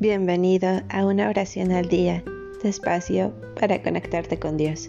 Bienvenido a una oración al día, despacio para conectarte con Dios.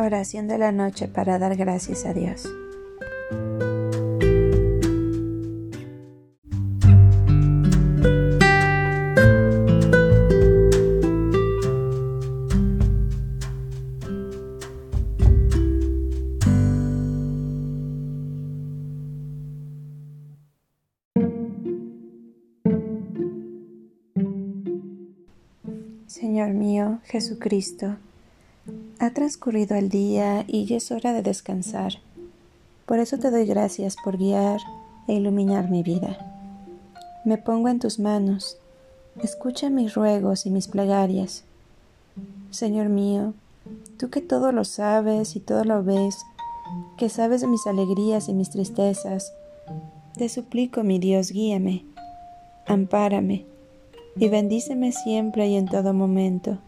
Oración de la noche para dar gracias a Dios. Señor mío, Jesucristo, ha transcurrido el día y ya es hora de descansar. Por eso te doy gracias por guiar e iluminar mi vida. Me pongo en tus manos. Escucha mis ruegos y mis plegarias. Señor mío, tú que todo lo sabes y todo lo ves, que sabes mis alegrías y mis tristezas, te suplico, mi Dios, guíame, ampárame y bendíceme siempre y en todo momento.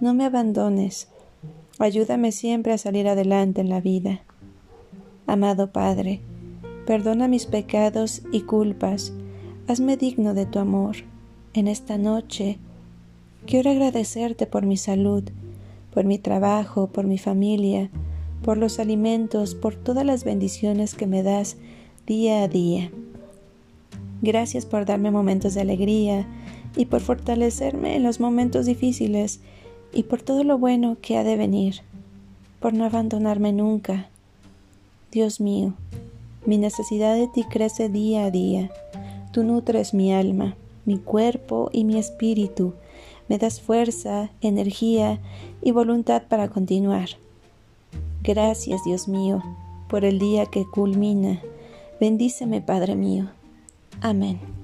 No me abandones Ayúdame siempre a salir adelante en la vida. Amado Padre, perdona mis pecados y culpas. Hazme digno de tu amor. En esta noche quiero agradecerte por mi salud, por mi trabajo, por mi familia, por los alimentos, por todas las bendiciones que me das día a día. Gracias por darme momentos de alegría y por fortalecerme en los momentos difíciles y por todo lo bueno que ha de venir, por no abandonarme nunca. Dios mío, mi necesidad de ti crece día a día. Tú nutres mi alma, mi cuerpo y mi espíritu. Me das fuerza, energía y voluntad para continuar. Gracias, Dios mío, por el día que culmina. Bendíceme, Padre mío. Amén.